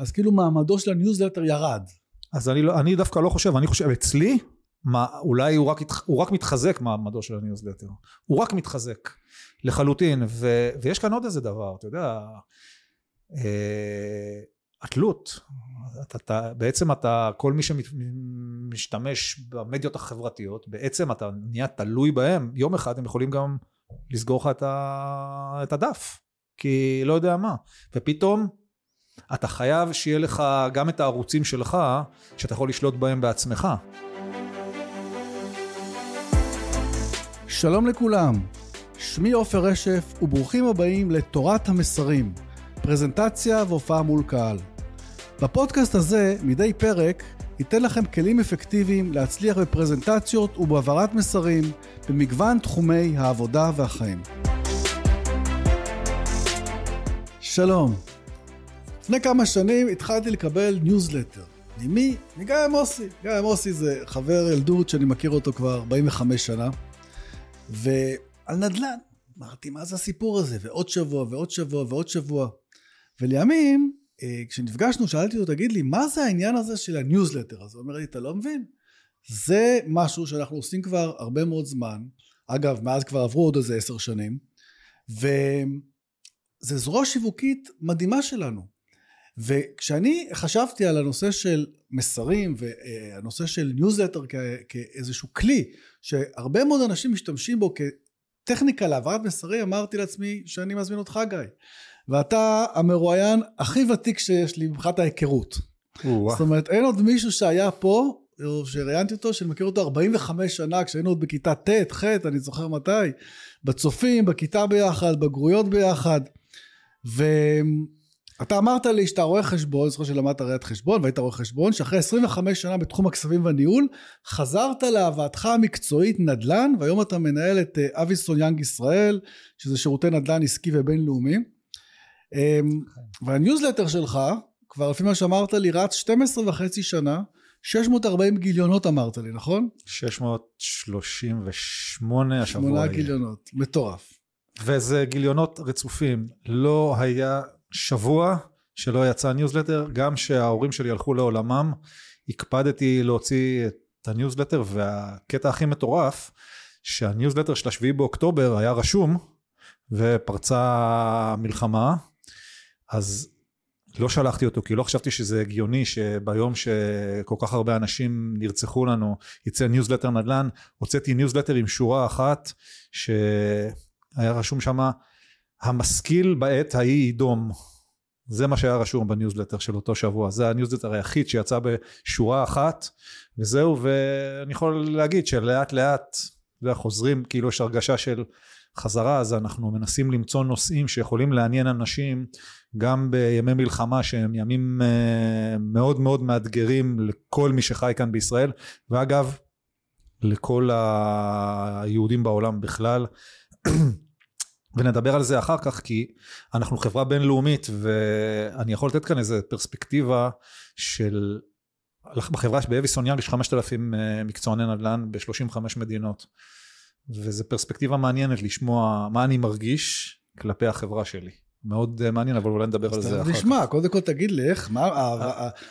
אז כאילו מעמדו של הניוזלטר ירד. אז אני, לא, אני דווקא לא חושב, אני חושב, אצלי, מה, אולי הוא רק, הוא רק מתחזק מעמדו של הניוזלטר. הוא רק מתחזק, לחלוטין. ו, ויש כאן עוד איזה דבר, אתה יודע, אה, התלות. אתה, אתה, בעצם אתה, כל מי שמשתמש במדיות החברתיות, בעצם אתה נהיה תלוי בהם. יום אחד הם יכולים גם לסגור לך את, ה, את הדף. כי לא יודע מה. ופתאום אתה חייב שיהיה לך גם את הערוצים שלך, שאתה יכול לשלוט בהם בעצמך. שלום לכולם, שמי עופר רשף וברוכים הבאים לתורת המסרים, פרזנטציה והופעה מול קהל. בפודקאסט הזה, מדי פרק, ייתן לכם כלים אפקטיביים להצליח בפרזנטציות ובהעברת מסרים במגוון תחומי העבודה והחיים. שלום. לפני כמה שנים התחלתי לקבל ניוזלטר. ממי? מגיא עמוסי. גיא עמוסי זה חבר ילדות שאני מכיר אותו כבר 45 שנה. ועל נדל"ן. אמרתי, מה זה הסיפור הזה? ועוד שבוע, ועוד שבוע, ועוד שבוע. ולימים, אה, כשנפגשנו, שאלתי אותו, תגיד לי, מה זה העניין הזה של הניוזלטר? אז הוא אומר לי, אתה לא מבין? זה משהו שאנחנו עושים כבר הרבה מאוד זמן. אגב, מאז כבר עברו עוד איזה עשר שנים. ו... זה זרוע שיווקית מדהימה שלנו. וכשאני חשבתי על הנושא של מסרים והנושא של ניוזלטר כאיזשהו כלי שהרבה מאוד אנשים משתמשים בו כטכניקה להעברת מסרים אמרתי לעצמי שאני מזמין אותך גיא. ואתה המרואיין הכי ותיק שיש לי מבחינת ההיכרות. זאת אומרת אין עוד מישהו שהיה פה או שראיינתי אותו שאני מכיר אותו 45 שנה כשהיינו עוד בכיתה ט' ח' אני זוכר מתי בצופים בכיתה ביחד בגרויות ביחד ואתה אמרת לי שאתה רואה חשבון, זוכר שלמדת ראיית חשבון והיית רואה חשבון, שאחרי 25 שנה בתחום הכספים והניהול, חזרת להבאתך המקצועית נדל"ן, והיום אתה מנהל את אה, אביסון יאנג ישראל, שזה שירותי נדל"ן עסקי ובינלאומי. אמ, והניוזלטר שלך, כבר לפי מה שאמרת לי, רץ 12 וחצי שנה, 640 גיליונות אמרת לי, נכון? 638 השבוע. שמונה גיליונות, מטורף. וזה גיליונות רצופים. לא היה שבוע שלא יצא ניוזלטר, גם שההורים שלי הלכו לעולמם, הקפדתי להוציא את הניוזלטר, והקטע הכי מטורף, שהניוזלטר של השביעי באוקטובר היה רשום, ופרצה מלחמה, אז לא שלחתי אותו, כי לא חשבתי שזה הגיוני שביום שכל כך הרבה אנשים נרצחו לנו, יצא ניוזלטר נדל"ן, הוצאתי ניוזלטר עם שורה אחת, ש... היה רשום שם המשכיל בעת ההיא יידום זה מה שהיה רשום בניוזלטר של אותו שבוע. זה הניוזלטר היחיד שיצא בשורה אחת וזהו ואני יכול להגיד שלאט לאט חוזרים כאילו יש הרגשה של חזרה אז אנחנו מנסים למצוא נושאים שיכולים לעניין אנשים גם בימי מלחמה שהם ימים אה, מאוד מאוד מאתגרים לכל מי שחי כאן בישראל ואגב לכל היהודים בעולם בכלל ונדבר על זה אחר כך כי אנחנו חברה בינלאומית ואני יכול לתת כאן איזה פרספקטיבה של בחברה באביסון יאנג יש 5,000 אה, מקצועני נדל"ן ב-35 מדינות וזה פרספקטיבה מעניינת לשמוע מה אני מרגיש כלפי החברה שלי. מאוד אה, מעניין אבל אולי נדבר על זה אחר כך. נשמע קודם כל תגיד לי איך מה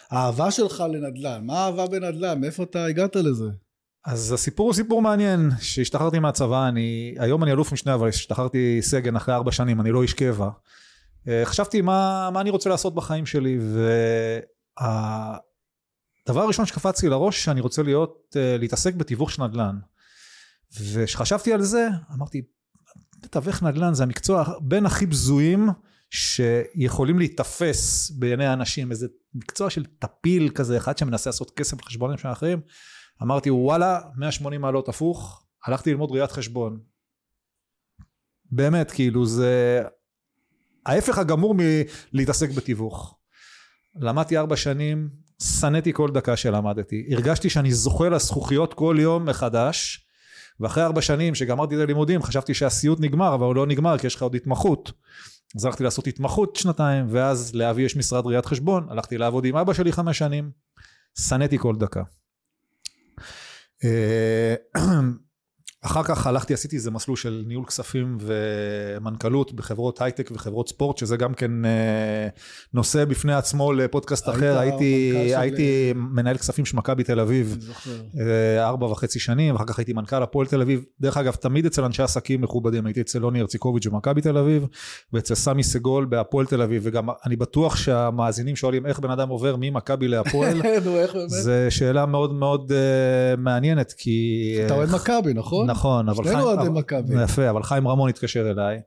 האהבה שלך לנדל"ן מה האהבה בנדל"ן מאיפה אתה הגעת לזה. אז הסיפור הוא סיפור מעניין, שהשתחררתי מהצבא, אני, היום אני אלוף משנה, אבל השתחררתי סגן אחרי ארבע שנים, אני לא איש קבע. אה, חשבתי מה, מה אני רוצה לעשות בחיים שלי, והדבר הראשון שקפץ לי לראש, שאני רוצה להיות, אה, להתעסק בתיווך של נדל"ן. וכשחשבתי על זה, אמרתי, מתווך נדל"ן זה המקצוע בין הכי בזויים שיכולים להיתפס בעיני האנשים, איזה מקצוע של טפיל כזה, אחד שמנסה לעשות כסף על חשבונים של האחרים. אמרתי וואלה 180 מעלות הפוך הלכתי ללמוד ראיית חשבון. באמת כאילו זה ההפך הגמור מלהתעסק בתיווך. למדתי ארבע שנים שנאתי כל דקה שלמדתי. הרגשתי שאני זוכה לזכוכיות כל יום מחדש ואחרי ארבע שנים שגמרתי את הלימודים חשבתי שהסיוט נגמר אבל הוא לא נגמר כי יש לך עוד התמחות. אז הלכתי לעשות התמחות שנתיים ואז לאבי יש משרד ראיית חשבון הלכתי לעבוד עם אבא שלי חמש שנים שנאתי כל דקה אה, אחר כך הלכתי, עשיתי איזה מסלול של ניהול כספים ומנכ"לות בחברות הייטק וחברות ספורט, שזה גם כן אה, נושא בפני עצמו לפודקאסט היית אחר. הייתי, המנכ"ל של- הייתי מנהל כספים של מכבי תל אביב. אה, ארבע וחצי שנים, ואחר כך הייתי מנכ"ל הפועל תל אביב. דרך אגב, תמיד אצל אנשי עסקים מכובדים, הייתי אצל לוני הרציקוביץ' במכבי תל אביב, ואצל סמי סגול בהפועל תל אביב, וגם אני בטוח שהמאזינים שואלים איך בן אדם עובר ממכבי להפועל. זו שאלה מאוד מאוד uh, מעניינת, כי... אתה אוהד מכבי, נכון? נכון, אבל שנינו אוהדי מכבי. יפה, אבל חיים רמון התקשר אליי,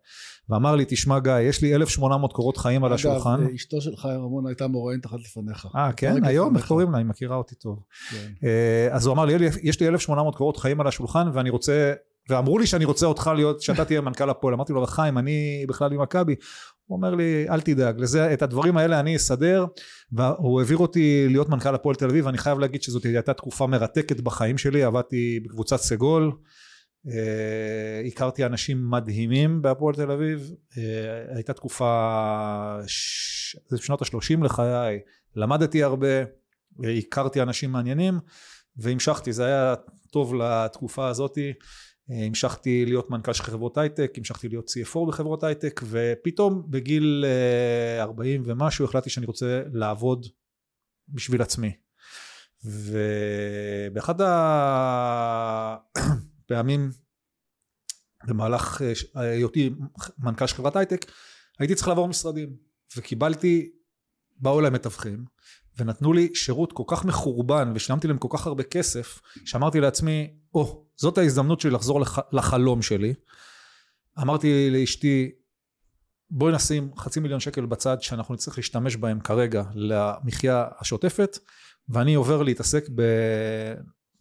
ואמר לי, תשמע גיא, יש לי 1,800 קורות חיים על השולחן. אגב, אשתו של חיים רמון הייתה מוראיינת אחת לפניך. אה, כן? היום? איך קוראים לה? היא מכירה אותי טוב. כן. אה, אז הוא אמר לי, "אלי, יש לי 1,800 קורות חיים על השולחן, ואני רוצה... ואמרו לי שאני רוצה אותך להיות, שאתה תהיה מנכ"ל הפועל. אמרתי לו, חיים, אני בכלל ממכבי. הוא אומר לי, אל תדאג, לזה, את הדברים האלה אני אסדר. והוא העביר אותי להיות מנכ"ל הפועל תל אביב, ואני חייב להגיד שזאת הייתה תקופה מרתקת בחיים שלי, עבדתי בקבוצת סגול. אה, הכרתי אנשים מדהימים בהפועל תל אביב, אה, הייתה תקופה, ש... זה שנות ה-30 לחיי, למדתי הרבה, אה, הכרתי אנשים מעניינים והמשכתי, זה היה טוב לתקופה הזאתי, אה, המשכתי להיות מנכ"ל של חברות הייטק, המשכתי להיות CFO בחברות הייטק ופתאום בגיל אה, 40 ומשהו החלטתי שאני רוצה לעבוד בשביל עצמי. ובאחד הפעמים במהלך אה, ש- היותי מנכ"ל של חברת הייטק הייתי צריך לעבור משרדים וקיבלתי באו אליי מתווכים ונתנו לי שירות כל כך מחורבן ושילמתי להם כל כך הרבה כסף שאמרתי לעצמי או oh, זאת ההזדמנות שלי לחזור לח, לחלום שלי. אמרתי לאשתי בואי נשים חצי מיליון שקל בצד שאנחנו נצטרך להשתמש בהם כרגע למחיה השוטפת ואני עובר להתעסק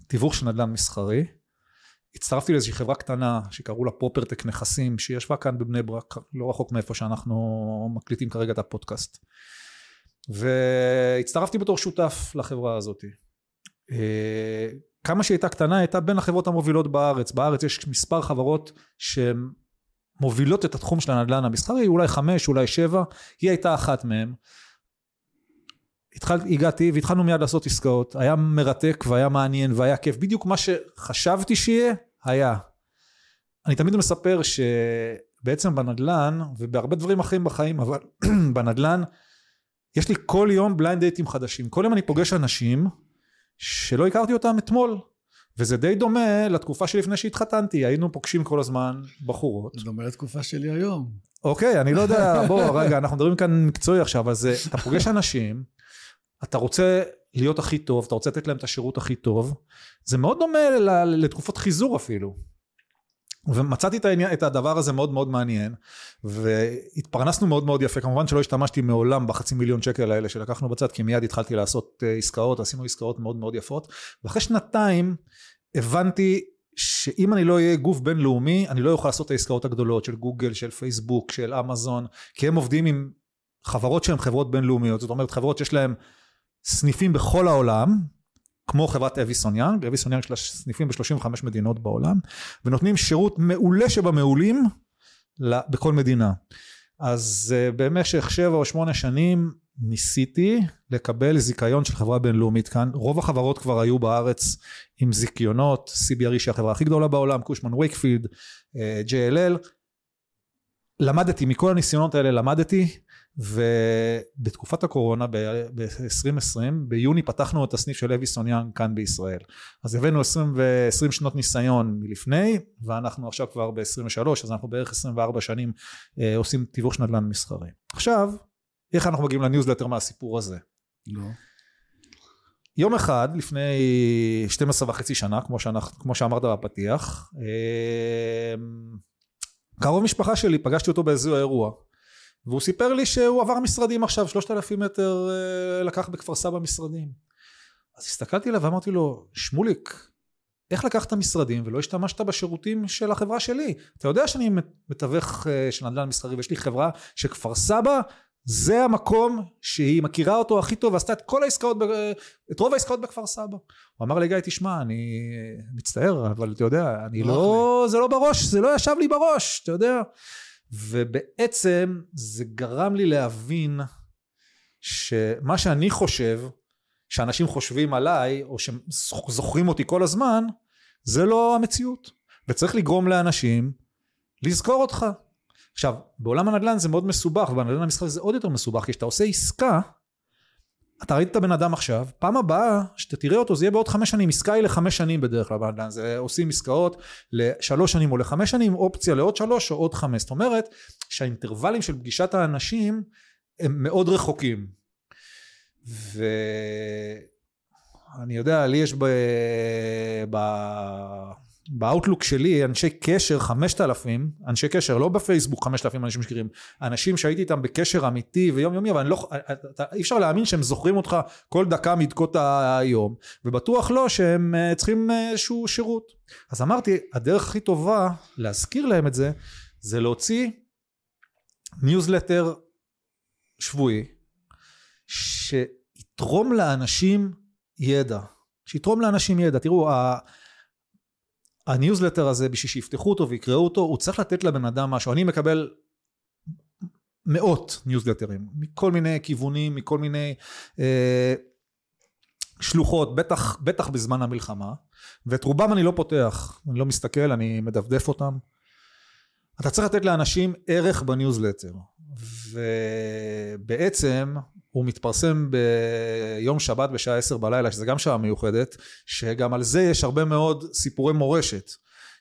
בתיווך של נדל"ן מסחרי הצטרפתי לאיזושהי חברה קטנה שקראו לה פרופרטק נכסים שישבה כאן בבני ברק לא רחוק מאיפה שאנחנו מקליטים כרגע את הפודקאסט. והצטרפתי בתור שותף לחברה הזאת. אה, כמה שהיא הייתה קטנה הייתה בין החברות המובילות בארץ. בארץ יש מספר חברות שמובילות את התחום של הנדל"ן המסחרי אולי חמש אולי שבע היא הייתה אחת מהן התחל, הגעתי והתחלנו מיד לעשות עסקאות. היה מרתק והיה מעניין והיה כיף. בדיוק מה שחשבתי שיהיה היה. אני תמיד מספר שבעצם בנדל"ן ובהרבה דברים אחרים בחיים אבל בנדל"ן יש לי כל יום blind דייטים חדשים. כל יום אני פוגש אנשים שלא הכרתי אותם אתמול. וזה די דומה לתקופה שלפני שהתחתנתי. היינו פוגשים כל הזמן בחורות. זה דומה לתקופה שלי היום. אוקיי, אני לא יודע, בוא, רגע, אנחנו מדברים כאן מקצועי עכשיו, אז אתה פוגש אנשים, אתה רוצה להיות הכי טוב, אתה רוצה לתת להם את השירות הכי טוב, זה מאוד דומה לתקופות חיזור אפילו. ומצאתי את, העניין, את הדבר הזה מאוד מאוד מעניין, והתפרנסנו מאוד מאוד יפה, כמובן שלא השתמשתי מעולם בחצי מיליון שקל האלה שלקחנו בצד, כי מיד התחלתי לעשות אה, עסקאות, עשינו עסקאות מאוד מאוד יפות, ואחרי שנתיים הבנתי שאם אני לא אהיה גוף בינלאומי, אני לא אוכל לעשות את העסקאות הגדולות של גוגל, של פייסבוק, של אמזון, כי הם עובדים עם חברות שהן חברות בינלאומיות, זאת אומרת חברות שיש להן סניפים בכל העולם, כמו חברת אביסון יאנג, אביסון יאנג יש לה סניפים ב-35 מדינות בעולם, ונותנים שירות מעולה שבמעולים בכל מדינה. אז uh, במשך שבע או שמונה שנים ניסיתי לקבל זיכיון של חברה בינלאומית כאן, רוב החברות כבר היו בארץ עם זיכיונות, CBRE שהיא החברה הכי גדולה בעולם, Cushman & Wakefield, אה, JLL, למדתי, מכל הניסיונות האלה למדתי, ובתקופת הקורונה ב-2020, ביוני פתחנו את הסניף של Avison Young כאן בישראל. אז הבאנו 20, ו- 20 שנות ניסיון מלפני, ואנחנו עכשיו כבר ב-23, אז אנחנו בערך 24 שנים אה, עושים תיווך של נדל"ן מסחרי. עכשיו, איך אנחנו מגיעים לניוזלטר מהסיפור הזה? לא. יום אחד לפני 12 וחצי שנה כמו, שאנחנו, כמו שאמרת בפתיח אה, קרוב משפחה שלי פגשתי אותו באיזה אירוע והוא סיפר לי שהוא עבר משרדים עכשיו 3,000 מטר אה, לקח בכפר סבא משרדים. אז הסתכלתי עליו ואמרתי לו שמוליק איך לקחת משרדים ולא השתמשת בשירותים של החברה שלי? אתה יודע שאני מתווך אה, של נדל"ן מסחרי ויש לי חברה שכפר סבא זה המקום שהיא מכירה אותו הכי טוב ועשתה את כל העסקאות, את רוב העסקאות בכפר סבא. הוא אמר לי גיא תשמע אני מצטער אבל אתה יודע אני לא זה לא בראש זה לא ישב לי בראש אתה יודע ובעצם זה גרם לי להבין שמה שאני חושב שאנשים חושבים עליי או שזוכרים אותי כל הזמן זה לא המציאות וצריך לגרום לאנשים לזכור אותך. עכשיו, בעולם הנדל"ן זה מאוד מסובך, ובנדל"ן המסחרי זה עוד יותר מסובך, כי כשאתה עושה עסקה, אתה ראית את הבן אדם עכשיו, פעם הבאה שאתה תראה אותו זה יהיה בעוד חמש שנים, עסקה היא לחמש שנים בדרך כלל בנדל"ן, זה עושים עסקאות לשלוש שנים או לחמש שנים, אופציה לעוד שלוש או עוד חמש, זאת אומרת שהאינטרוולים של פגישת האנשים הם מאוד רחוקים. ואני יודע, לי יש ב... ב... ב Outlook שלי אנשי קשר 5,000 אנשי קשר לא בפייסבוק 5,000 אנשים מכירים אנשים שהייתי איתם בקשר אמיתי ויום יומי אבל אני לא אתה, אי אפשר להאמין שהם זוכרים אותך כל דקה מדקות היום ובטוח לא שהם אה, צריכים אה, איזשהו שירות. אז אמרתי הדרך הכי טובה להזכיר להם את זה זה להוציא ניוזלטר שבועי שיתרום לאנשים ידע. שיתרום לאנשים ידע. תראו הניוזלטר הזה בשביל שיפתחו אותו ויקראו אותו הוא צריך לתת לבן אדם משהו. אני מקבל מאות ניוזלטרים מכל מיני כיוונים מכל מיני אה, שלוחות בטח בטח בזמן המלחמה ואת רובם אני לא פותח אני לא מסתכל אני מדפדף אותם. אתה צריך לתת לאנשים ערך בניוזלטר ובעצם הוא מתפרסם ביום שבת בשעה עשר בלילה שזה גם שעה מיוחדת שגם על זה יש הרבה מאוד סיפורי מורשת.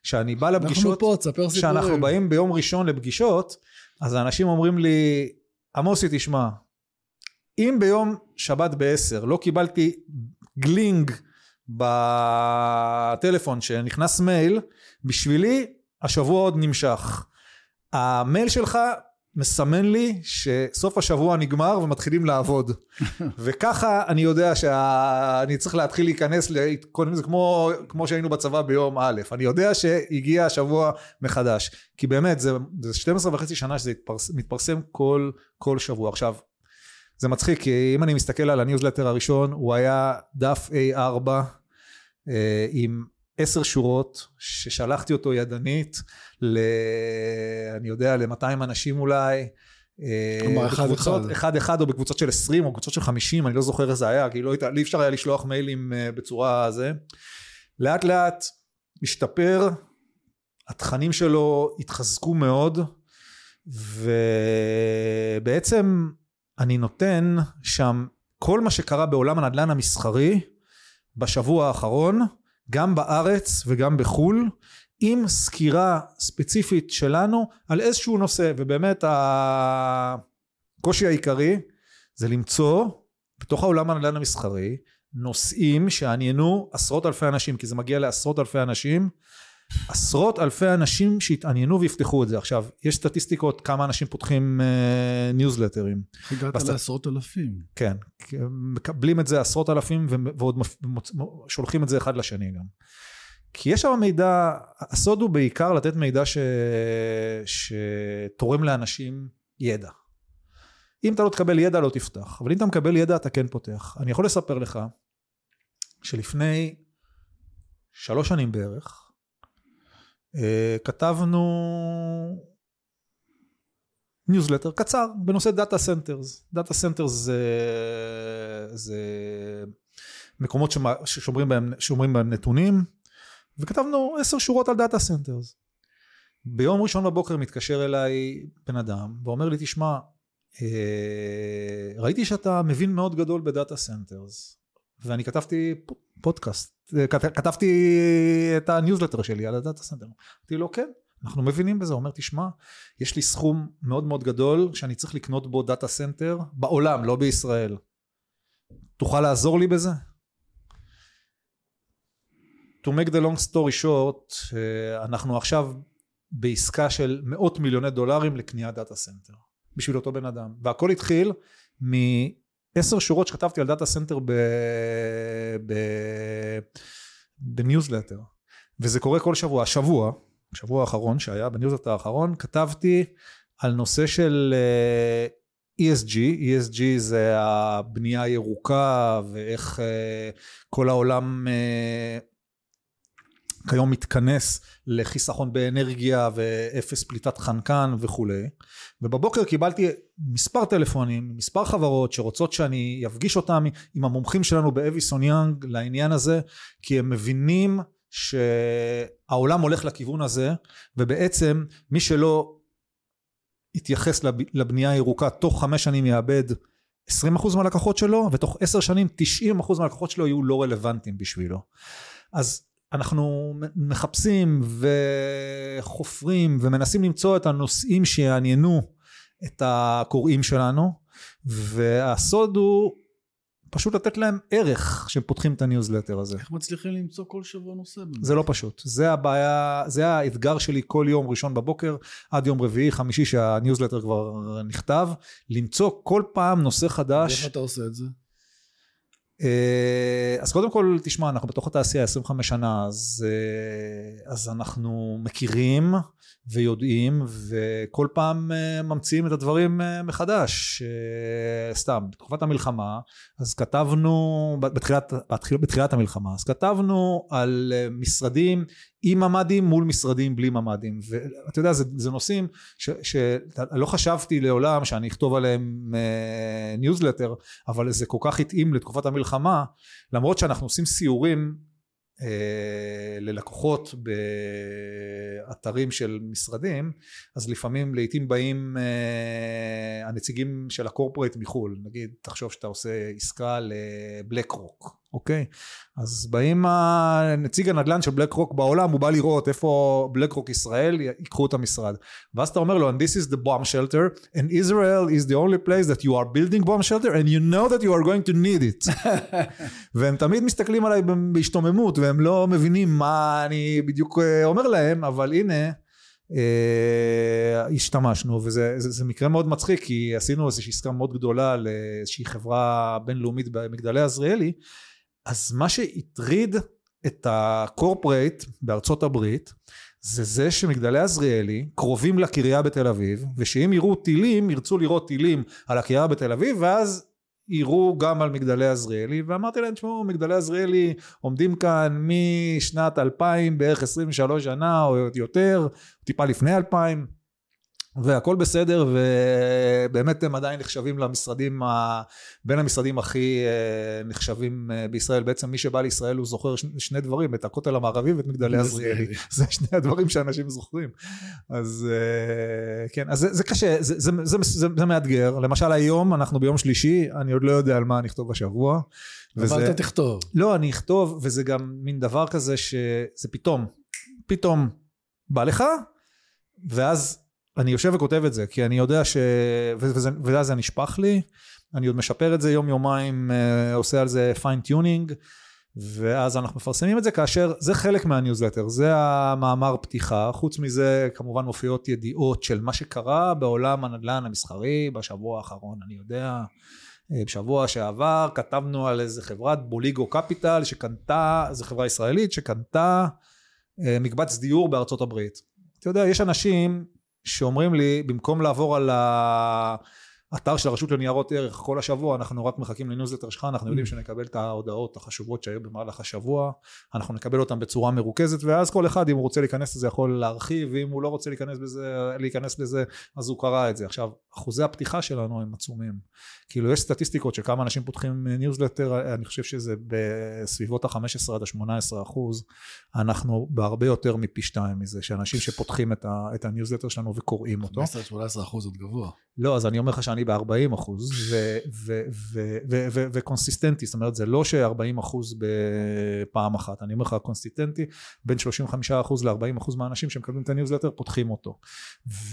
שאני בא לפגישות אנחנו פה תספר סיפורים. כשאנחנו באים ביום ראשון לפגישות אז האנשים אומרים לי עמוסי תשמע אם ביום שבת בעשר לא קיבלתי גלינג בטלפון שנכנס מייל בשבילי השבוע עוד נמשך. המייל שלך מסמן לי שסוף השבוע נגמר ומתחילים לעבוד. וככה אני יודע שאני צריך להתחיל להיכנס קודם זה כמו, כמו שהיינו בצבא ביום א' אני יודע שהגיע השבוע מחדש. כי באמת זה, זה 12 וחצי שנה שזה התפרס, מתפרסם כל, כל שבוע. עכשיו זה מצחיק כי אם אני מסתכל על הניוזלטר הראשון הוא היה דף A4 אה, עם עשר שורות ששלחתי אותו ידנית ל... אני יודע ל-200 אנשים אולי כלומר אחד בקבוצות אחד. אחד אחד או בקבוצות של 20 או בקבוצות של 50 אני לא זוכר איזה היה כי לא אי לא אפשר היה לשלוח מיילים אה, בצורה זה לאט לאט השתפר התכנים שלו התחזקו מאוד ובעצם אני נותן שם כל מה שקרה בעולם הנדל"ן המסחרי בשבוע האחרון גם בארץ וגם בחו"ל עם סקירה ספציפית שלנו על איזשהו נושא. ובאמת הקושי העיקרי זה למצוא בתוך העולם הנדל"ן המסחרי נושאים שעניינו עשרות אלפי אנשים כי זה מגיע לעשרות אלפי אנשים עשרות אלפי אנשים שהתעניינו ויפתחו את זה. עכשיו יש סטטיסטיקות כמה אנשים פותחים uh, ניוזלטרים הגעת בסט- לעשרות אלפים. כן מקבלים את זה עשרות אלפים ועוד מפ- מוצ- שולחים את זה אחד לשני גם. כי יש שם מידע הסוד הוא בעיקר לתת מידע ש... שתורם לאנשים ידע. אם אתה לא תקבל ידע לא תפתח. אבל אם אתה מקבל ידע אתה כן פותח. אני יכול לספר לך שלפני שלוש שנים בערך אה, כתבנו ניוזלטר קצר בנושא data centers. data centers זה, זה מקומות ששומרים בהם, שומרים בהם נתונים וכתבנו עשר שורות על data centers. ביום ראשון בבוקר מתקשר אליי בן אדם ואומר לי תשמע אה, ראיתי שאתה מבין מאוד גדול ב data centers. ואני כתבתי פודקאסט. אה, כתבתי את הניוזלטר שלי על ה data center. אמרתי לו כן אנחנו מבינים בזה. הוא אומר תשמע יש לי סכום מאוד מאוד גדול שאני צריך לקנות בו data center בעולם לא בישראל. תוכל לעזור לי בזה? to make the long story short אה, אנחנו עכשיו בעסקה של מאות מיליוני דולרים לקניית data center בשביל אותו בן אדם. והכל התחיל מעשר שורות שכתבתי על data center ב... ב... בניוזלטר. וזה קורה כל שבוע. השבוע השבוע האחרון שהיה בניוזלטר האחרון כתבתי על נושא של אה, ESG, ESG זה הבנייה הירוקה ואיך אה, כל העולם אה, כיום מתכנס לחיסכון באנרגיה ואפס פליטת חנקן וכולי ובבוקר קיבלתי מספר טלפונים מספר חברות שרוצות שאני אפגיש אותם עם המומחים שלנו באביסון יאנג לעניין הזה כי הם מבינים שהעולם הולך לכיוון הזה, ובעצם מי שלא יתייחס לב, לבנייה הירוקה, תוך חמש שנים יאבד 20% מהלקוחות שלו, ותוך עשר שנים 90% מהלקוחות שלו יהיו לא רלוונטיים בשבילו. אז אנחנו מחפשים וחופרים ומנסים למצוא את הנושאים שיעניינו את הקוראים שלנו, והסוד הוא פשוט לתת להם ערך כשהם פותחים את הניוזלטר הזה. איך מצליחים למצוא כל שבוע נושא? באמת? זה לא פשוט. זה הבעיה, זה האתגר שלי כל יום ראשון בבוקר, עד יום רביעי, חמישי שהניוזלטר כבר נכתב, למצוא כל פעם נושא חדש. ואיך אתה עושה את זה? אה, אז קודם כל, תשמע, אנחנו בתוך התעשייה 25 שנה, אז, אה, אז אנחנו מכירים ויודעים, וכל פעם אה, ממציאים את הדברים מחדש. סתם, בתקופת המלחמה, אז כתבנו, בתחילת, בתחילת המלחמה, אז כתבנו על משרדים עם ממ"דים מול משרדים בלי ממ"דים. ואתה יודע זה, זה נושאים שלא חשבתי לעולם שאני אכתוב עליהם ניוזלטר אבל זה כל כך התאים לתקופת המלחמה למרות שאנחנו עושים סיורים אה, ללקוחות באתרים של משרדים אז לפעמים לעיתים באים אה, הנציגים של הקורפורט מחו"ל. נגיד תחשוב שאתה עושה עסקה לבלק רוק אוקיי? אז באים נציג הנדל"ן של בלק רוק בעולם הוא בא לראות איפה בלק רוק ישראל ייקחו את המשרד. ואז אתה אומר לו and this is the bomb shelter and Israel is the only place that you are building bomb shelter and you know that you are going to need it. והם תמיד מסתכלים עליי בהשתוממות והם לא מבינים מה אני בדיוק אה, אומר להם אבל הנה Uh, השתמשנו וזה זה, זה מקרה מאוד מצחיק כי עשינו איזושהי עסקה מאוד גדולה לאיזושהי חברה בינלאומית במגדלי עזריאלי אז מה שהטריד את הקורפרייט בארצות הברית זה זה שמגדלי עזריאלי קרובים לקריה בתל אביב ושאם יראו טילים ירצו לראות טילים על הקריה בתל אביב ואז יראו גם על מגדלי עזריאלי. ואמרתי להם תשמעו מגדלי עזריאלי עומדים כאן משנת 2000 בערך 23 שנה או יותר טיפה לפני 2000 והכל בסדר ובאמת הם עדיין נחשבים למשרדים בין המשרדים הכי אה, נחשבים אה, בישראל. בעצם מי שבא לישראל הוא זוכר שני דברים את הכותל המערבי ואת מגדלי עזריאלי זה שני הדברים שאנשים זוכרים. אז אה, כן אז זה, זה קשה זה, זה, זה, זה, זה מאתגר. למשל היום אנחנו ביום שלישי אני עוד לא יודע על מה אני אכתוב השבוע. אבל אתה תכתוב. לא אני אכתוב וזה גם מין דבר כזה שזה פתאום פתאום בא לך ואז אני יושב וכותב את זה, כי אני יודע ש... ואז זה נשפך לי, אני עוד משפר את זה יום יומיים, אה, עושה על זה fine-tuning, ואז אנחנו מפרסמים את זה כאשר זה חלק מהניוזלטר, זה המאמר פתיחה, חוץ מזה כמובן מופיעות ידיעות של מה שקרה בעולם הנדל"ן המסחרי בשבוע האחרון, אני יודע, אה, בשבוע שעבר כתבנו על איזה חברת בוליגו קפיטל שקנתה, זו חברה ישראלית שקנתה אה, מקבץ דיור בארצות הברית. אתה יודע, יש אנשים שאומרים לי במקום לעבור על האתר של הרשות לניירות ערך כל השבוע אנחנו רק מחכים לניוזלטר שלך אנחנו יודעים ממ. שנקבל את ההודעות החשובות שהיו במהלך השבוע אנחנו נקבל אותן בצורה מרוכזת ואז כל אחד אם הוא רוצה להיכנס לזה יכול להרחיב ואם הוא לא רוצה להיכנס, בזה, להיכנס לזה אז הוא קרא את זה עכשיו אחוזי הפתיחה שלנו הם עצומים. כאילו יש סטטיסטיקות של כמה אנשים פותחים ניוזלטר אני חושב שזה בסביבות ה-15 עד ה-18 אחוז. אנחנו בהרבה יותר מפי שתיים מזה שאנשים שפותחים את, ה, את הניוזלטר שלנו וקוראים אותו. 15-18 אחוז עוד גבוה. לא אז אני אומר לך שאני ב-40 אחוז וקונסיסטנטי זאת אומרת זה לא ש-40 אחוז בפעם אחת. אני אומר לך קונסיסטנטי בין 35 אחוז ל-40 אחוז מהאנשים שמקבלים את הניוזלטר פותחים אותו.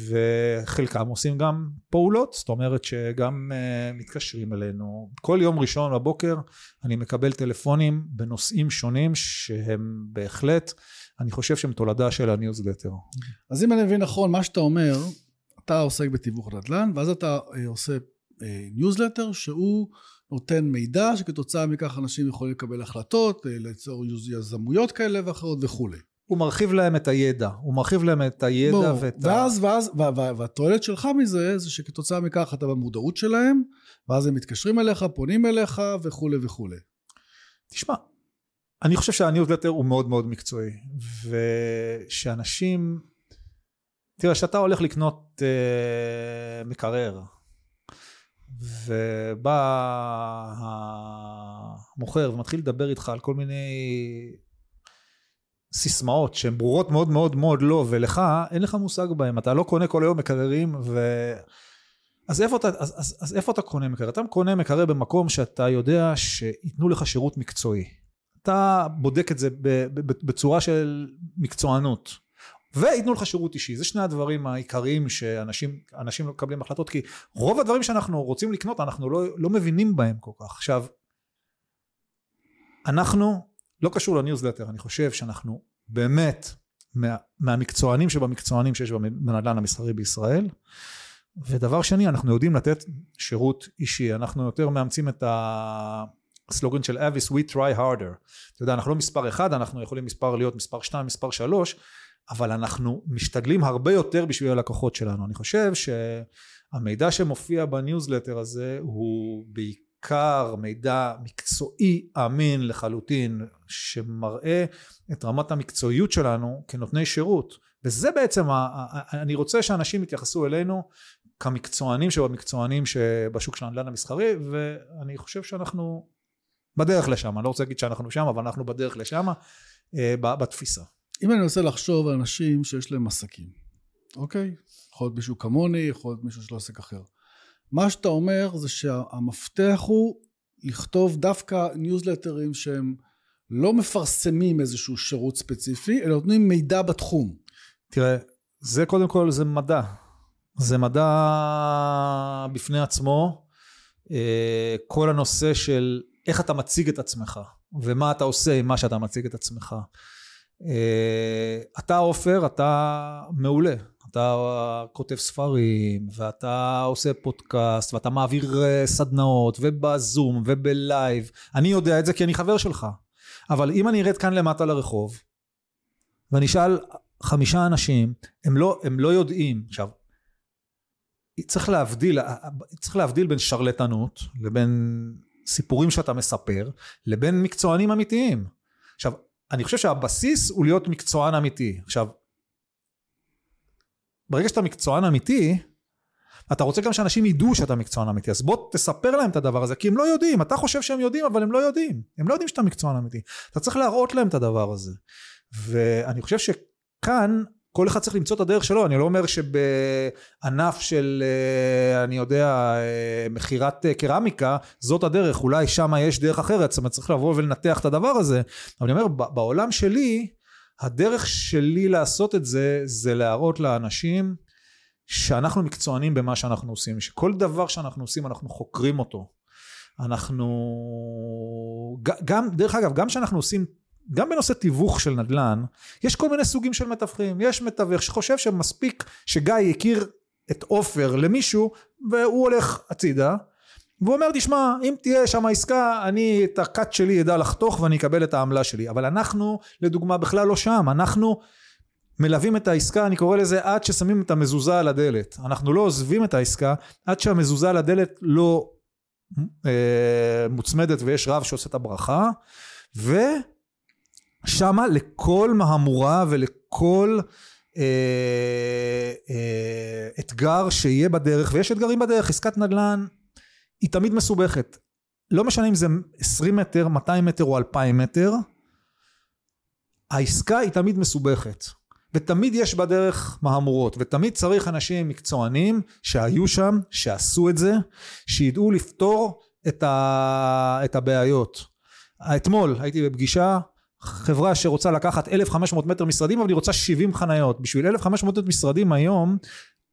וחלקם עושים גם פעולות זאת אומרת שגם אה, מתקשרים אלינו כל יום ראשון בבוקר אני מקבל טלפונים בנושאים שונים שהם בהחלט אני חושב שהם תולדה של הניוזלטר אז אם אני מבין נכון מה שאתה אומר אתה עוסק בתיווך נדל"ן, ואז אתה אה, עושה ניוזלטר אה, שהוא נותן מידע שכתוצאה מכך אנשים יכולים לקבל החלטות, ליצור יזמויות כאלה ואחרות וכולי. הוא מרחיב להם את הידע, הוא מרחיב להם את הידע בוא, ואת ואז, ה... ואז, והתועלת שלך מזה, זה שכתוצאה מכך אתה במודעות שלהם, ואז הם מתקשרים אליך, פונים אליך וכולי וכולי. תשמע, אני חושב שהניוזלטר הוא מאוד מאוד מקצועי, ושאנשים תראה, כשאתה הולך לקנות אה, מקרר, ובא המוכר ומתחיל לדבר איתך על כל מיני סיסמאות שהן ברורות מאוד מאוד מאוד לא, ולך אין לך מושג בהן, אתה לא קונה כל היום מקררים ו... אז איפה אתה, אז, אז, אז איפה אתה קונה מקרר? אתה קונה מקרר במקום שאתה יודע שייתנו לך שירות מקצועי. אתה בודק את זה בצורה של מקצוענות. וייתנו לך שירות אישי. זה שני הדברים העיקריים שאנשים לא מקבלים החלטות, כי רוב הדברים שאנחנו רוצים לקנות, אנחנו לא, לא מבינים בהם כל כך. עכשיו, אנחנו, לא קשור לניוזלטר, אני חושב שאנחנו באמת מה, מהמקצוענים שבמקצוענים שיש בנדל"ן המסחרי בישראל. ודבר שני, אנחנו יודעים לתת שירות אישי. אנחנו יותר מאמצים את הסלוגן של אביס, we try harder. אתה יודע, אנחנו לא מספר אחד, אנחנו יכולים מספר להיות מספר שתיים, מספר שלוש, אבל אנחנו משתדלים הרבה יותר בשביל הלקוחות שלנו. אני חושב שהמידע שמופיע בניוזלטר הזה הוא בעיקר מידע מקצועי אמין לחלוטין, שמראה את רמת המקצועיות שלנו כנותני שירות. וזה בעצם, אני רוצה שאנשים יתייחסו אלינו כמקצוענים שבמקצוענים שבשוק של הנדל"ן המסחרי, ואני חושב שאנחנו בדרך לשם, אני לא רוצה להגיד שאנחנו שם, אבל אנחנו בדרך לשם, אה, בתפיסה. אם אני רוצה לחשוב על אנשים שיש להם עסקים, אוקיי? יכול להיות מישהו כמוני, יכול להיות מישהו שלא עסק אחר. מה שאתה אומר זה שהמפתח הוא לכתוב דווקא ניוזלטרים שהם לא מפרסמים איזשהו שירות ספציפי, אלא נותנים מידע בתחום. תראה, זה קודם כל, זה מדע. זה מדע בפני עצמו. אה, כל הנושא של איך אתה מציג את עצמך, ומה אתה עושה עם מה שאתה מציג את עצמך. אה, אתה עופר, אתה מעולה. אתה כותב ספרים, ואתה עושה פודקאסט, ואתה מעביר אה, סדנאות, ובזום, ובלייב. אני יודע את זה כי אני חבר שלך. אבל אם אני ארד כאן למטה לרחוב, ואני אשאל חמישה אנשים, הם לא, הם לא יודעים. עכשיו, צריך להבדיל, צריך להבדיל בין שרלטנות, לבין סיפורים שאתה מספר, לבין מקצוענים אמיתיים. עכשיו, אני חושב שהבסיס הוא להיות מקצוען אמיתי. עכשיו, ברגע שאתה מקצוען אמיתי, אתה רוצה גם שאנשים ידעו שאתה מקצוען אמיתי, אז בוא תספר להם את הדבר הזה, כי הם לא יודעים, אתה חושב שהם יודעים, אבל הם לא יודעים. הם לא יודעים שאתה מקצוען אמיתי. אתה צריך להראות להם את הדבר הזה. ואני חושב שכאן כל אחד צריך למצוא את הדרך שלו, אני לא אומר שבענף של, אה, אני יודע, אה, מכירת אה, קרמיקה, זאת הדרך, אולי שם יש דרך אחרת, זאת אומרת צריך לבוא ולנתח את הדבר הזה, אבל אני אומר, בעולם שלי, הדרך שלי לעשות את זה, זה להראות לאנשים שאנחנו מקצוענים במה שאנחנו עושים, שכל דבר שאנחנו עושים אנחנו חוקרים אותו. אנחנו, גם, דרך אגב, גם כשאנחנו עושים גם בנושא תיווך של נדל"ן, יש כל מיני סוגים של מתווכים. יש מתווך שחושב שמספיק שגיא הכיר את עופר למישהו, והוא הולך הצידה, והוא אומר, תשמע, אם תהיה שם עסקה, אני את הקאט שלי אדע לחתוך ואני אקבל את העמלה שלי. אבל אנחנו, לדוגמה, בכלל לא שם. אנחנו מלווים את העסקה, אני קורא לזה עד ששמים את המזוזה על הדלת. אנחנו לא עוזבים את העסקה עד שהמזוזה על הדלת לא אה, מוצמדת ויש רב שעושה את הברכה. ו... שמה לכל מהמורה ולכל אה, אה, אתגר שיהיה בדרך, ויש אתגרים בדרך, עסקת נדל"ן היא תמיד מסובכת. לא משנה אם זה 20 מטר, 200 מטר או 2,000 מטר, העסקה היא תמיד מסובכת. ותמיד יש בדרך מהמורות, ותמיד צריך אנשים מקצוענים שהיו שם, שעשו את זה, שידעו לפתור את, ה... את הבעיות. אתמול הייתי בפגישה חברה שרוצה לקחת 1,500 מטר משרדים אבל היא רוצה 70 חניות בשביל 1,500 מטר משרדים היום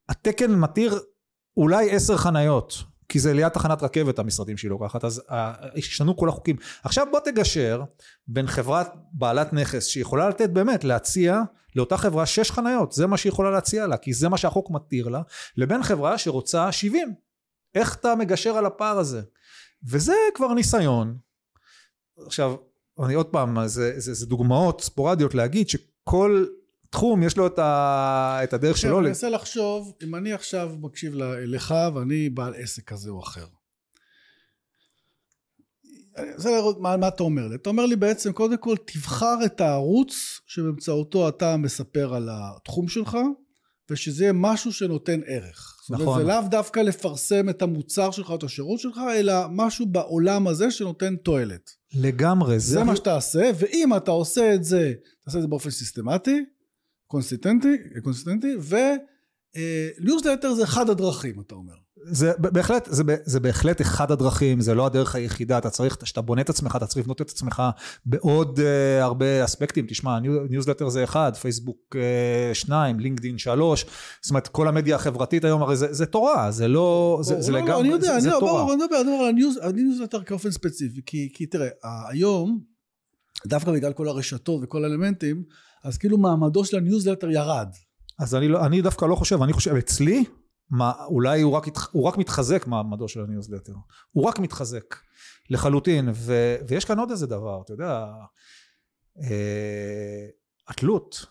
התקן מתיר אולי 10 חניות כי זה ליד תחנת רכבת המשרדים שהיא לוקחת אז השתנו כל החוקים. עכשיו בוא תגשר בין חברת בעלת נכס שיכולה לתת באמת להציע לאותה חברה 6 חניות זה מה שהיא יכולה להציע לה כי זה מה שהחוק מתיר לה לבין חברה שרוצה 70 איך אתה מגשר על הפער הזה? וזה כבר ניסיון. עכשיו אני עוד פעם, זה, זה, זה דוגמאות ספורדיות להגיד שכל תחום יש לו את, ה, את הדרך שלו. אני מנסה לחשוב, אם אני עכשיו מקשיב לך ואני בעל עסק כזה או אחר. אני רוצה לראות מה, מה אתה אומר לי. אתה אומר לי בעצם, קודם כל תבחר את הערוץ שבאמצעותו אתה מספר על התחום שלך, ושזה יהיה משהו שנותן ערך. זאת נכון. אומרת, זה לאו דווקא לפרסם את המוצר שלך או את השירות שלך, אלא משהו בעולם הזה שנותן תועלת. לגמרי. זה מה שתעשה, ואם אתה עושה את זה, תעשה את זה באופן סיסטמטי, קונסיסטנטי, קונסיסטנטי, וניוזלטר זה אחד הדרכים, אתה אומר. זה בהחלט, זה, זה בהחלט אחד הדרכים, זה לא הדרך היחידה, אתה צריך, כשאתה בונה את עצמך, אתה צריך לבנות את עצמך בעוד אה, הרבה אספקטים, תשמע, ניוזלטר זה אחד, פייסבוק אה, שניים, לינקדין שלוש, זאת אומרת, כל המדיה החברתית היום, הרי זה, זה תורה, זה לא, זה, זה לא, לגמרי, אני יודע, זה, אני זה יודע, תורה. ברור, אני מדבר, אני מדבר על הניוז- ניוזלטר כאופן ספציפי, כי, כי תראה, היום, דווקא בגלל כל הרשתות וכל האלמנטים, אז כאילו מעמדו של הניוזלטר ירד. אז אני, לא, אני דווקא לא חושב, אני חושב, אצלי, מה, אולי הוא רק, הוא רק מתחזק מעמדו של הניוזלטר, הוא רק מתחזק לחלוטין, ו, ויש כאן עוד איזה דבר, אתה יודע, אה, התלות,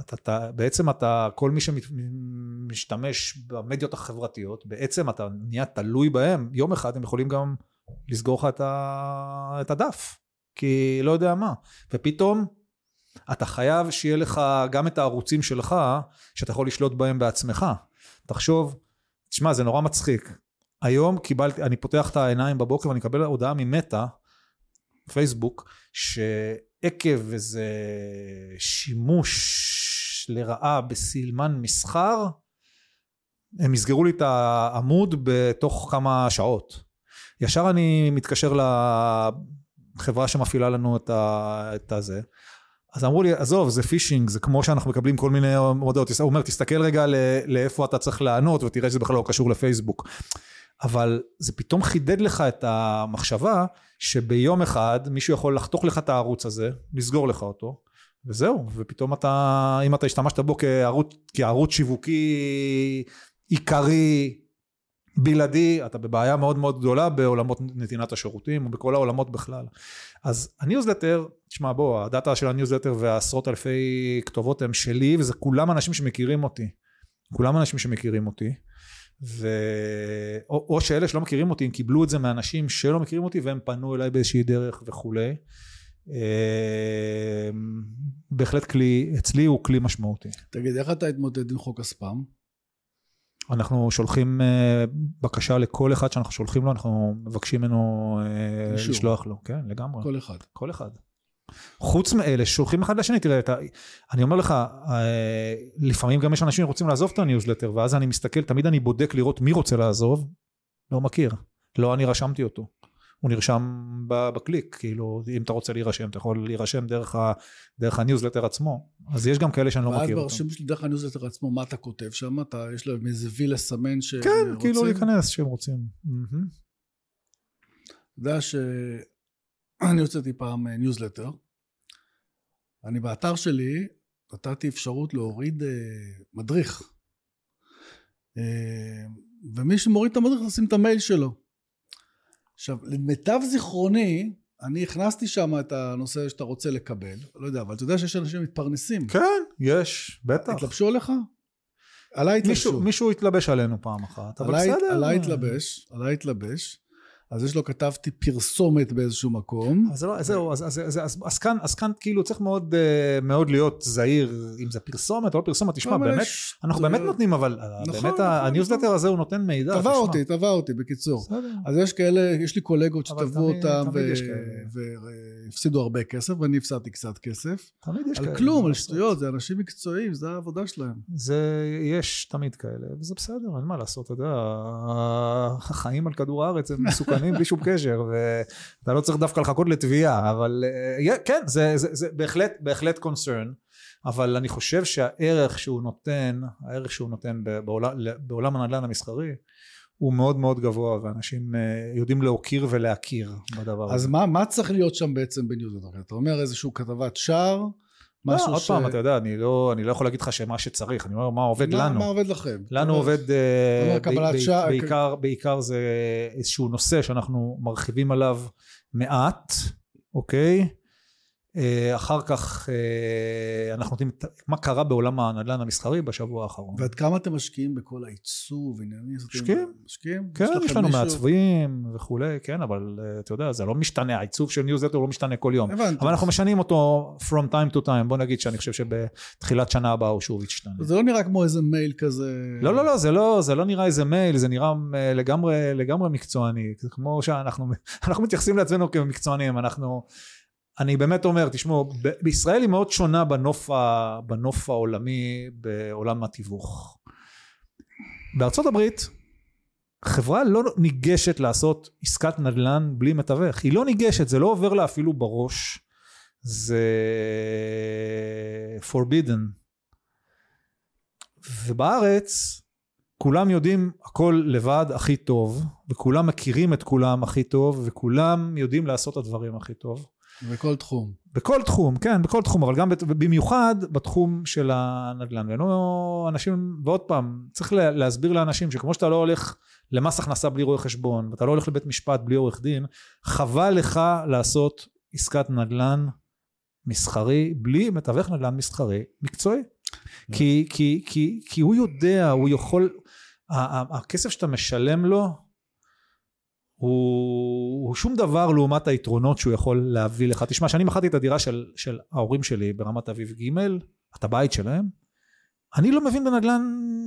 אתה, אתה, בעצם אתה, כל מי שמשתמש במדיות החברתיות, בעצם אתה נהיה תלוי בהם, יום אחד הם יכולים גם לסגור לך את, ה, את הדף, כי לא יודע מה, ופתאום אתה חייב שיהיה לך גם את הערוצים שלך, שאתה יכול לשלוט בהם בעצמך. תחשוב, תשמע, זה נורא מצחיק. היום קיבלתי, אני פותח את העיניים בבוקר ואני מקבל הודעה ממטא, פייסבוק, שעקב איזה שימוש לרעה בסילמן מסחר, הם יסגרו לי את העמוד בתוך כמה שעות. ישר אני מתקשר לחברה שמפעילה לנו את, ה, את הזה. אז אמרו לי, עזוב, זה פישינג, זה כמו שאנחנו מקבלים כל מיני הודעות. הוא אומר, תסתכל רגע לאיפה אתה צריך לענות, ותראה שזה בכלל לא קשור לפייסבוק. אבל זה פתאום חידד לך את המחשבה, שביום אחד מישהו יכול לחתוך לך את הערוץ הזה, לסגור לך אותו, וזהו, ופתאום אתה, אם אתה השתמשת בו כערוץ, כערוץ שיווקי עיקרי, בלעדי, אתה בבעיה מאוד מאוד גדולה בעולמות נתינת השירותים, ובכל העולמות בכלל. אז הניוזלטר, תשמע בוא, הדאטה של הניוזלטר והעשרות אלפי כתובות הם שלי, וזה כולם אנשים שמכירים אותי. כולם אנשים שמכירים אותי. ו... או, או שאלה שלא מכירים אותי, הם קיבלו את זה מאנשים שלא מכירים אותי, והם פנו אליי באיזושהי דרך וכולי. אה, בהחלט כלי, אצלי הוא כלי משמעותי. תגיד, איך אתה התמודד עם חוק הספאם? אנחנו שולחים אה, בקשה לכל אחד שאנחנו שולחים לו, אנחנו מבקשים ממנו אה, אישור. לשלוח לו, כן, לגמרי. כל אחד. כל אחד. חוץ מאלה ששולחים אחד לשני, תראה, אתה, אני אומר לך, אה, לפעמים גם יש אנשים שרוצים לעזוב את הניוזלטר, ואז אני מסתכל, תמיד אני בודק לראות מי רוצה לעזוב, לא מכיר, לא אני רשמתי אותו. הוא נרשם בקליק, כאילו, אם אתה רוצה להירשם, אתה יכול להירשם דרך, ה, דרך הניוזלטר עצמו. אז יש גם כאלה שאני לא ואז מכיר אותם. ברשימה שלי דרך הניוזלטר עצמו, מה אתה כותב שם? אתה, יש להם איזה וי לסמן שהם כן, רוצים? כאילו להיכנס שהם רוצים. אתה יודע שאני הוצאתי פעם אה, ניוזלטר. אני באתר שלי נתתי אפשרות להוריד אה, מדריך. אה, ומי שמוריד את המדריך לשים את המייל שלו. עכשיו, למיטב זכרוני, אני הכנסתי שם את הנושא שאתה רוצה לקבל, לא יודע, אבל אתה יודע שיש אנשים שמתפרנסים. כן, יש, בטח. התלבשו עליך? עליי מישהו, התלבשו. מישהו התלבש עלינו פעם אחת, אבל עליי, בסדר. עליי התלבש, עליי התלבש. אז יש לו, כתבתי פרסומת באיזשהו מקום. אז זהו, זהו, אז, אז, אז, אז, אז, כאן, אז כאן כאילו צריך מאוד, אה, מאוד להיות זהיר אם זה פרסומת או לא פרסומת, תשמע, באמת, יש- אנחנו באמת נותנים, אבל אה, נכון, באמת נכון, הניוזלטר נכון. הזה הוא נותן מידע, תבע. אותי, תבע אותי, בקיצור. בסדר. אז יש כאלה, יש לי קולגות שתבעו אותם תמיד יש כאלה. והפסידו הרבה כסף, ואני הפסדתי קצת כסף. תמיד יש על כאלה, כלום, מה על? שטויות, זה אנשים מקצועיים, זה העבודה שלהם. זה, יש תמיד כאלה, וזה בסדר, אין מה לעשות, אתה יודע, החיים על כדור הארץ הם מסוכנים בלי שום קשר, ואתה לא צריך דווקא לחכות לתביעה, אבל אה, כן, זה, זה, זה בהחלט, בהחלט קונצרן, אבל אני חושב שהערך שהוא נותן, הערך שהוא נותן בעולם, בעולם הנדל"ן המסחרי, הוא מאוד מאוד גבוה, ואנשים אה, יודעים להוקיר ולהכיר בדבר אז הזה. מה מה צריך להיות שם בעצם בניוזלטר? אתה אומר איזשהו כתבת שער, משהו לא, עוד ש... פעם, אתה יודע, אני לא, אני לא יכול להגיד לך שמה שצריך, אני אומר מה עובד מה- לנו. מה עובד לכם? לנו עובד, אומר, ב- ב- שעה- בעיקר, בעיקר זה איזשהו נושא שאנחנו מרחיבים עליו מעט, אוקיי? אה, אחר כך אה, אנחנו נותנים מה קרה בעולם הנדל"ן המסחרי בשבוע האחרון. ועד כמה אתם משקיעים בכל העיצוב, עניינים? אתם משקיעים. משקיעים? כן, יש לנו מעצבים וכולי, כן, אבל אה, אתה יודע, זה לא משתנה, העיצוב של ניוזלטר לא משתנה כל יום. הבנתי. אבל אנחנו משנים אותו from time to time, בוא נגיד שאני חושב שבתחילת שנה הבאה הוא שוב ישתנה. זה לא נראה כמו איזה מייל כזה... לא, לא, לא, זה לא, זה לא נראה איזה מייל, זה נראה אה, לגמרי, לגמרי מקצועני. זה כמו שאנחנו אנחנו מתייחסים לעצמנו כמקצוענים, אנחנו... אני באמת אומר, תשמעו, בישראל היא מאוד שונה בנוף, ה, בנוף העולמי, בעולם התיווך. בארצות הברית, חברה לא ניגשת לעשות עסקת נדל"ן בלי מתווך. היא לא ניגשת, זה לא עובר לה אפילו בראש. זה forbidden. ובארץ כולם יודעים הכל לבד הכי טוב וכולם מכירים את כולם הכי טוב וכולם יודעים לעשות את הדברים הכי טוב בכל תחום. בכל תחום כן בכל תחום אבל גם במיוחד בתחום של הנדל"ן. ולא אנשים ועוד פעם צריך לה- להסביר לאנשים שכמו שאתה לא הולך למס הכנסה בלי רואה חשבון ואתה לא הולך לבית משפט בלי עורך דין חבל לך לעשות עסקת נדל"ן מסחרי בלי מתווך נדל"ן מסחרי מקצועי. כי, כי, כי, כי הוא יודע, הוא יכול, הכסף שאתה משלם לו הוא, הוא שום דבר לעומת היתרונות שהוא יכול להביא לך. תשמע, כשאני מכרתי את הדירה של, של ההורים שלי ברמת אביב ג', את הבית שלהם, אני לא מבין בנדל"ן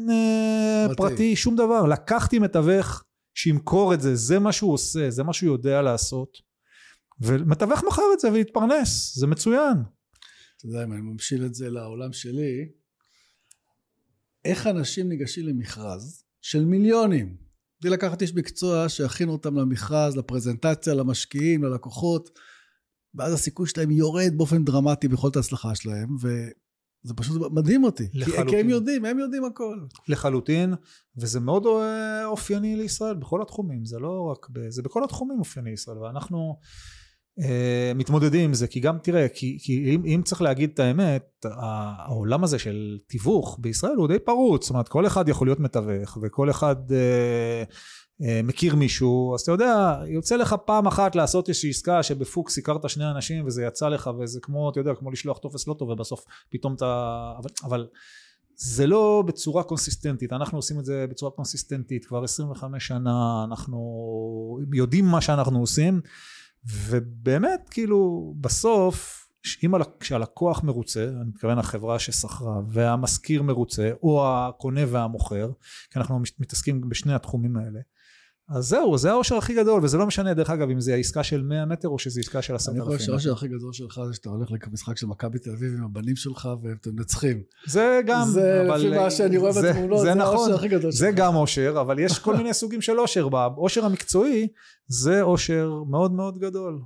אה, פרטי. פרטי שום דבר. לקחתי מתווך שימכור את זה, זה מה שהוא עושה, זה מה שהוא יודע לעשות. ומתווך מכר את זה והתפרנס, זה מצוין. אתה יודע, אם אני ממשיל את זה לעולם שלי, איך אנשים ניגשים למכרז של מיליונים? בלי לקחת איש מקצוע שיכין אותם למכרז, לפרזנטציה, למשקיעים, ללקוחות, ואז הסיכוי שלהם יורד באופן דרמטי ביכולת ההצלחה שלהם, וזה פשוט מדהים אותי. כי, כי לחלוטין. הם יודעים, הם יודעים הכל. לחלוטין, וזה מאוד אה, אופייני לישראל בכל התחומים, זה לא רק, ב, זה בכל התחומים אופייני לישראל, ואנחנו מתמודדים עם זה, כי גם תראה, כי, כי אם, אם צריך להגיד את האמת, העולם הזה של תיווך בישראל הוא די פרוץ, זאת אומרת כל אחד יכול להיות מתווך, וכל אחד אה, אה, מכיר מישהו, אז אתה יודע, יוצא לך פעם אחת לעשות איזושהי עסקה שבפוקס הכרת שני אנשים וזה יצא לך, וזה כמו, אתה יודע, כמו לשלוח טופס לא טוב, ובסוף פתאום אתה, אבל, אבל זה לא בצורה קונסיסטנטית, אנחנו עושים את זה בצורה קונסיסטנטית כבר 25 שנה, אנחנו יודעים מה שאנחנו עושים, ובאמת כאילו בסוף, אם הל- כשהלקוח מרוצה, אני מתכוון החברה ששכרה, והמשכיר מרוצה, או הקונה והמוכר, כי אנחנו מתעסקים בשני התחומים האלה, אז זהו, זה האושר הכי גדול, וזה לא משנה דרך אגב אם זה עסקה של 100 מטר או שזה עסקה של 10,000 אני חושב. שהאושר הכי גדול שלך זה שאתה הולך למשחק של מכבי תל אביב עם הבנים שלך ואתם מנצחים. זה גם, זה אבל לפי מה שאני רואה זה- בתמונות, זה זה נכון, האושר הכי גדול זה שלך. גם אושר, אבל יש כל מיני סוגים של אושר. באושר המקצועי זה אושר מאוד מאוד גדול.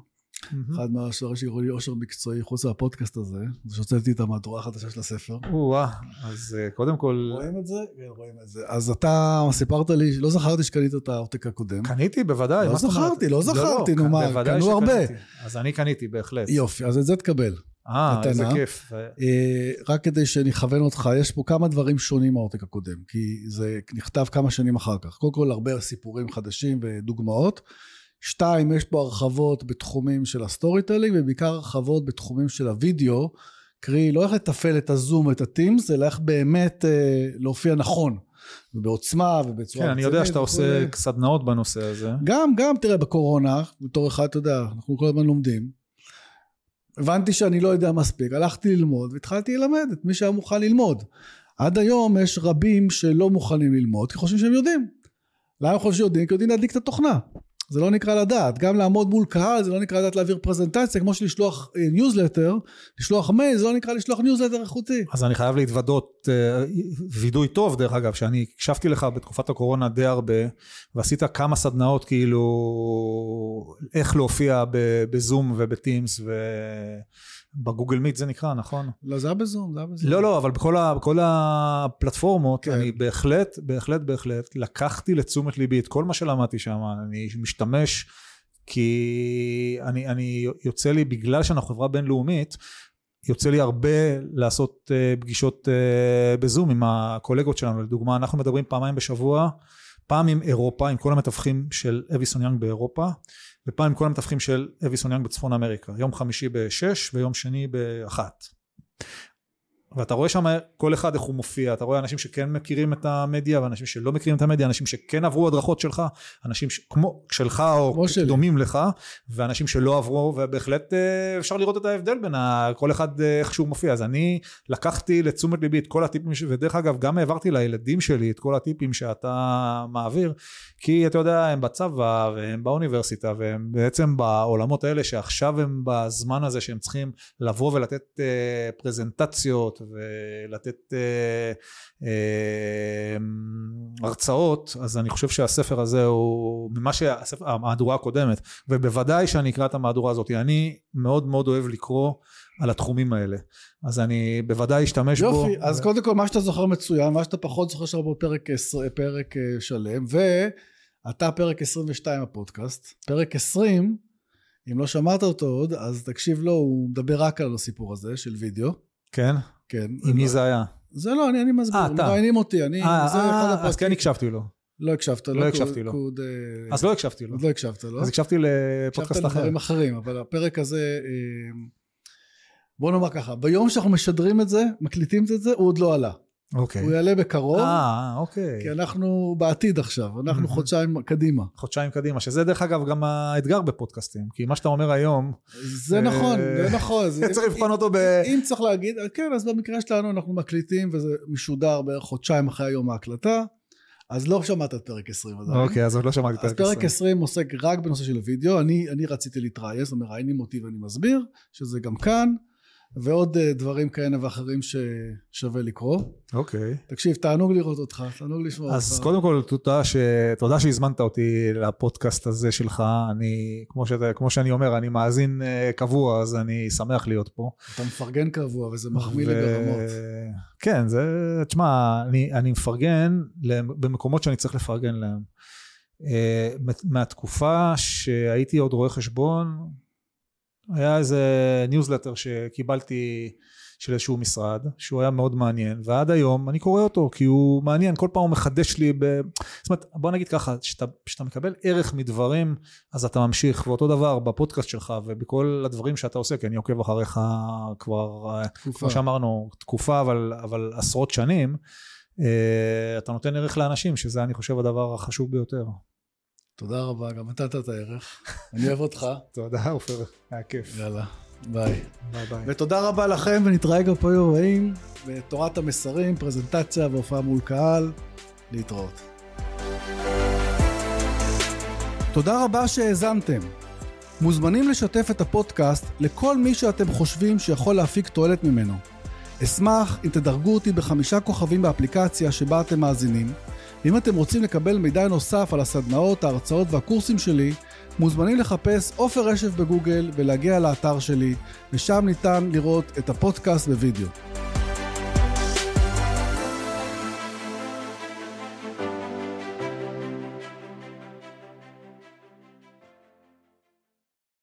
אחד מהאושר שקראו לי אושר מקצועי, חוץ מהפודקאסט הזה, זה שהוצאתי את המהדורה החדשה של הספר. או-אה, אז אה, קודם כל, רואים את זה? כן, רואים את זה. אז אתה סיפרת לי, לא זכרתי שקנית את העותק הקודם. קניתי בוודאי. לא מה זאת אומרת? זכרתי, לא זכרתי, נו מה, קנו הרבה. אז אני קניתי בהחלט. יופי, אז את זה תקבל. אה, איזה. כיף. אה, רק כדי שנכוון אותך, יש פה כמה דברים שונים מהעותק הקודם, כי זה נכתב כמה שנים אחר כך. קודם כל, הרבה סיפורים חדשים ודוגמאות. שתיים, יש פה הרחבות בתחומים של ה storytelling, ובעיקר הרחבות בתחומים של הוידאו, קרי, לא איך לתפעל את הזום ואת הטימס, אלא איך באמת אה, להופיע נכון, ובעוצמה ובצורה כן, אני יודע שאתה. עושה סדנאות בנושא הזה. גם, גם, תראה, בקורונה, בתור אחד, אתה יודע, אנחנו כל הזמן לומדים. הבנתי שאני לא יודע מספיק, הלכתי ללמוד והתחלתי ללמד את מי שהיה מוכן ללמוד. עד היום יש רבים שלא מוכנים ללמוד כי חושבים שהם יודעים. למה הם חושבים שיודעים? כי יודעים להדליק את התוכנה. זה לא נקרא לדעת. גם לעמוד מול קהל זה לא נקרא לדעת להעביר presentation, כמו שלשלוח אה, ניוזלטר, לשלוח מייל זה לא נקרא לשלוח ניוזלטר איכותי. אז אני חייב להתוודות אה, וידוי טוב דרך אגב שאני הקשבתי לך בתקופת הקורונה די הרבה ועשית כמה סדנאות כאילו איך להופיע בזום ובטימס ובגוגל מיט זה נקרא נכון? לא, זה היה בזום, זה היה בזום. לא לא אבל בכל, ה, בכל הפלטפורמות כן. אני בהחלט בהחלט בהחלט לקחתי לתשומת ליבי את כל מה שלמדתי שם אני משתמש כי אני, אני יוצא לי בגלל שאנחנו חברה בינלאומית יוצא לי הרבה לעשות uh, פגישות uh, בזום עם הקולגות שלנו לדוגמה אנחנו מדברים פעמיים בשבוע פעם עם אירופה עם כל המתווכים של אביסון יאנג באירופה ופעם עם כל המתווכים של אביסון יאנג בצפון אמריקה, יום חמישי בשש ויום שני באחת. ואתה רואה שם כל אחד איך הוא מופיע, אתה רואה אנשים שכן מכירים את המדיה ואנשים שלא מכירים את המדיה, אנשים שכן עברו הדרכות שלך, אנשים ש... כמו שלך או כמו. דומים לך, ואנשים שלא עברו, ובהחלט אה, אפשר לראות את ההבדל בין ה... כל אחד אה, איך שהוא מופיע. אז אני לקחתי לתשומת ליבי את כל הטיפים, ש... ודרך אגב גם העברתי לילדים שלי את כל הטיפים שאתה מעביר, כי אתה יודע, הם בצבא והם באוניברסיטה והם בעצם בעולמות האלה שעכשיו הם בזמן הזה שהם צריכים לבוא ולתת אה, פרזנטציות ולתת אה, אה, הרצאות, אז אני חושב שהספר הזה הוא ממה שהספר, המהדורה הקודמת, ובוודאי שאני אקרא את המהדורה הזאת. אני מאוד מאוד אוהב לקרוא על התחומים האלה. אז אני בוודאי אשתמש בו. יופי, אז קודם כל מה שאתה זוכר מצוין, מה שאתה פחות זוכר שם בו פרק, פרק אה, שלם, ואתה פרק 22 הפודקאסט, פרק 20, אם לא שמעת אותו עוד, אז תקשיב לו, הוא מדבר רק על הסיפור הזה של וידאו, כן? כן. עם מי זה היה? זה לא, אני, אני מסביר, אה, אתה. מראיינים אותי, אני, אה, זה אחד אה, הפרקים. אז כן הקשבתי לו. לא הקשבת, לא הקשבתי קוד- לו. אה, אז לא הקשבתי לו. עוד לא הקשבת, לא? אז הקשבתי לפודקאסט הקשבת אחר. לדברים אחרים, אבל הפרק הזה, אה, בוא נאמר ככה, ביום שאנחנו משדרים את זה, מקליטים את זה, הוא עוד לא עלה. אוקיי. הוא יעלה בקרוב, אה, אוקיי. כי אנחנו בעתיד עכשיו, אנחנו. חודשיים קדימה. חודשיים קדימה, שזה דרך אגב גם האתגר בפודקאסטים, כי מה שאתה אומר היום, זה אה, נכון, זה נכון. צריך לבחון אותו ב... אם צריך להגיד, כן, אז במקרה שלנו אנחנו מקליטים וזה משודר בערך חודשיים אחרי היום ההקלטה, אז לא שמעת את פרק 20 עדיין. אוקיי, אז עוד לא שמעתי אז פרק 20. פרק 20 עוסק רק בנושא של וידאו, אני, אני רציתי להתראיין, זאת אומרת, מראיינים אותי ואני מסביר, שזה גם כאן, ועוד אה, דברים כאלה ואחרים ששווה לקרוא. אוקיי. תקשיב, תענוג לראות אותך, תענוג לשמוע אותך. אז קודם כל תודה, ש... תודה שהזמנת אותי לפודקאסט הזה שלך, אני, כמו, שאתה, כמו שאני אומר, אני מאזין אה, קבוע, אז אני שמח להיות פה. אתה מפרגן קבוע וזה מחמיא ו- ברמות. כן, זה, תשמע, אני, אני מפרגן למ- במקומות שאני צריך לפרגן להם. אה, מהתקופה שהייתי עוד רואה חשבון, היה איזה ניוזלטר שקיבלתי של איזשהו משרד, שהוא היה מאוד מעניין, ועד היום אני קורא אותו, כי הוא מעניין, כל פעם הוא מחדש לי, ב... זאת אומרת, בוא נגיד ככה, כשאתה, מקבל ערך מדברים, אז אתה ממשיך, ואותו דבר בפודקאסט שלך ובכל הדברים שאתה עושה, כי אני עוקב אחריך כבר, תקופה. כמו שאמרנו, תקופה, אבל, אבל עשרות שנים, אה, אתה נותן ערך לאנשים, שזה אני חושב הדבר החשוב ביותר. תודה רבה, גם נתת את הערך. אני אוהב אותך. תודה, עופר, היה כיף. יאללה, ביי. ביי ביי. ותודה רבה לכם, ונתראה גם פה יום הבאים בתורת המסרים, פרזנטציה והופעה מול קהל. להתראות. תודה רבה שהאזנתם. מוזמנים לשתף את הפודקאסט לכל מי שאתם חושבים שיכול להפיק תועלת ממנו. אשמח אם תדרגו אותי בחמישה כוכבים באפליקציה שבה אתם מאזינים. ואם אתם רוצים לקבל מידע נוסף על הסדנאות, ההרצאות והקורסים שלי, מוזמנים לחפש עופר רשף בגוגל ולהגיע לאתר שלי, ושם ניתן לראות את הפודקאסט בווידאו.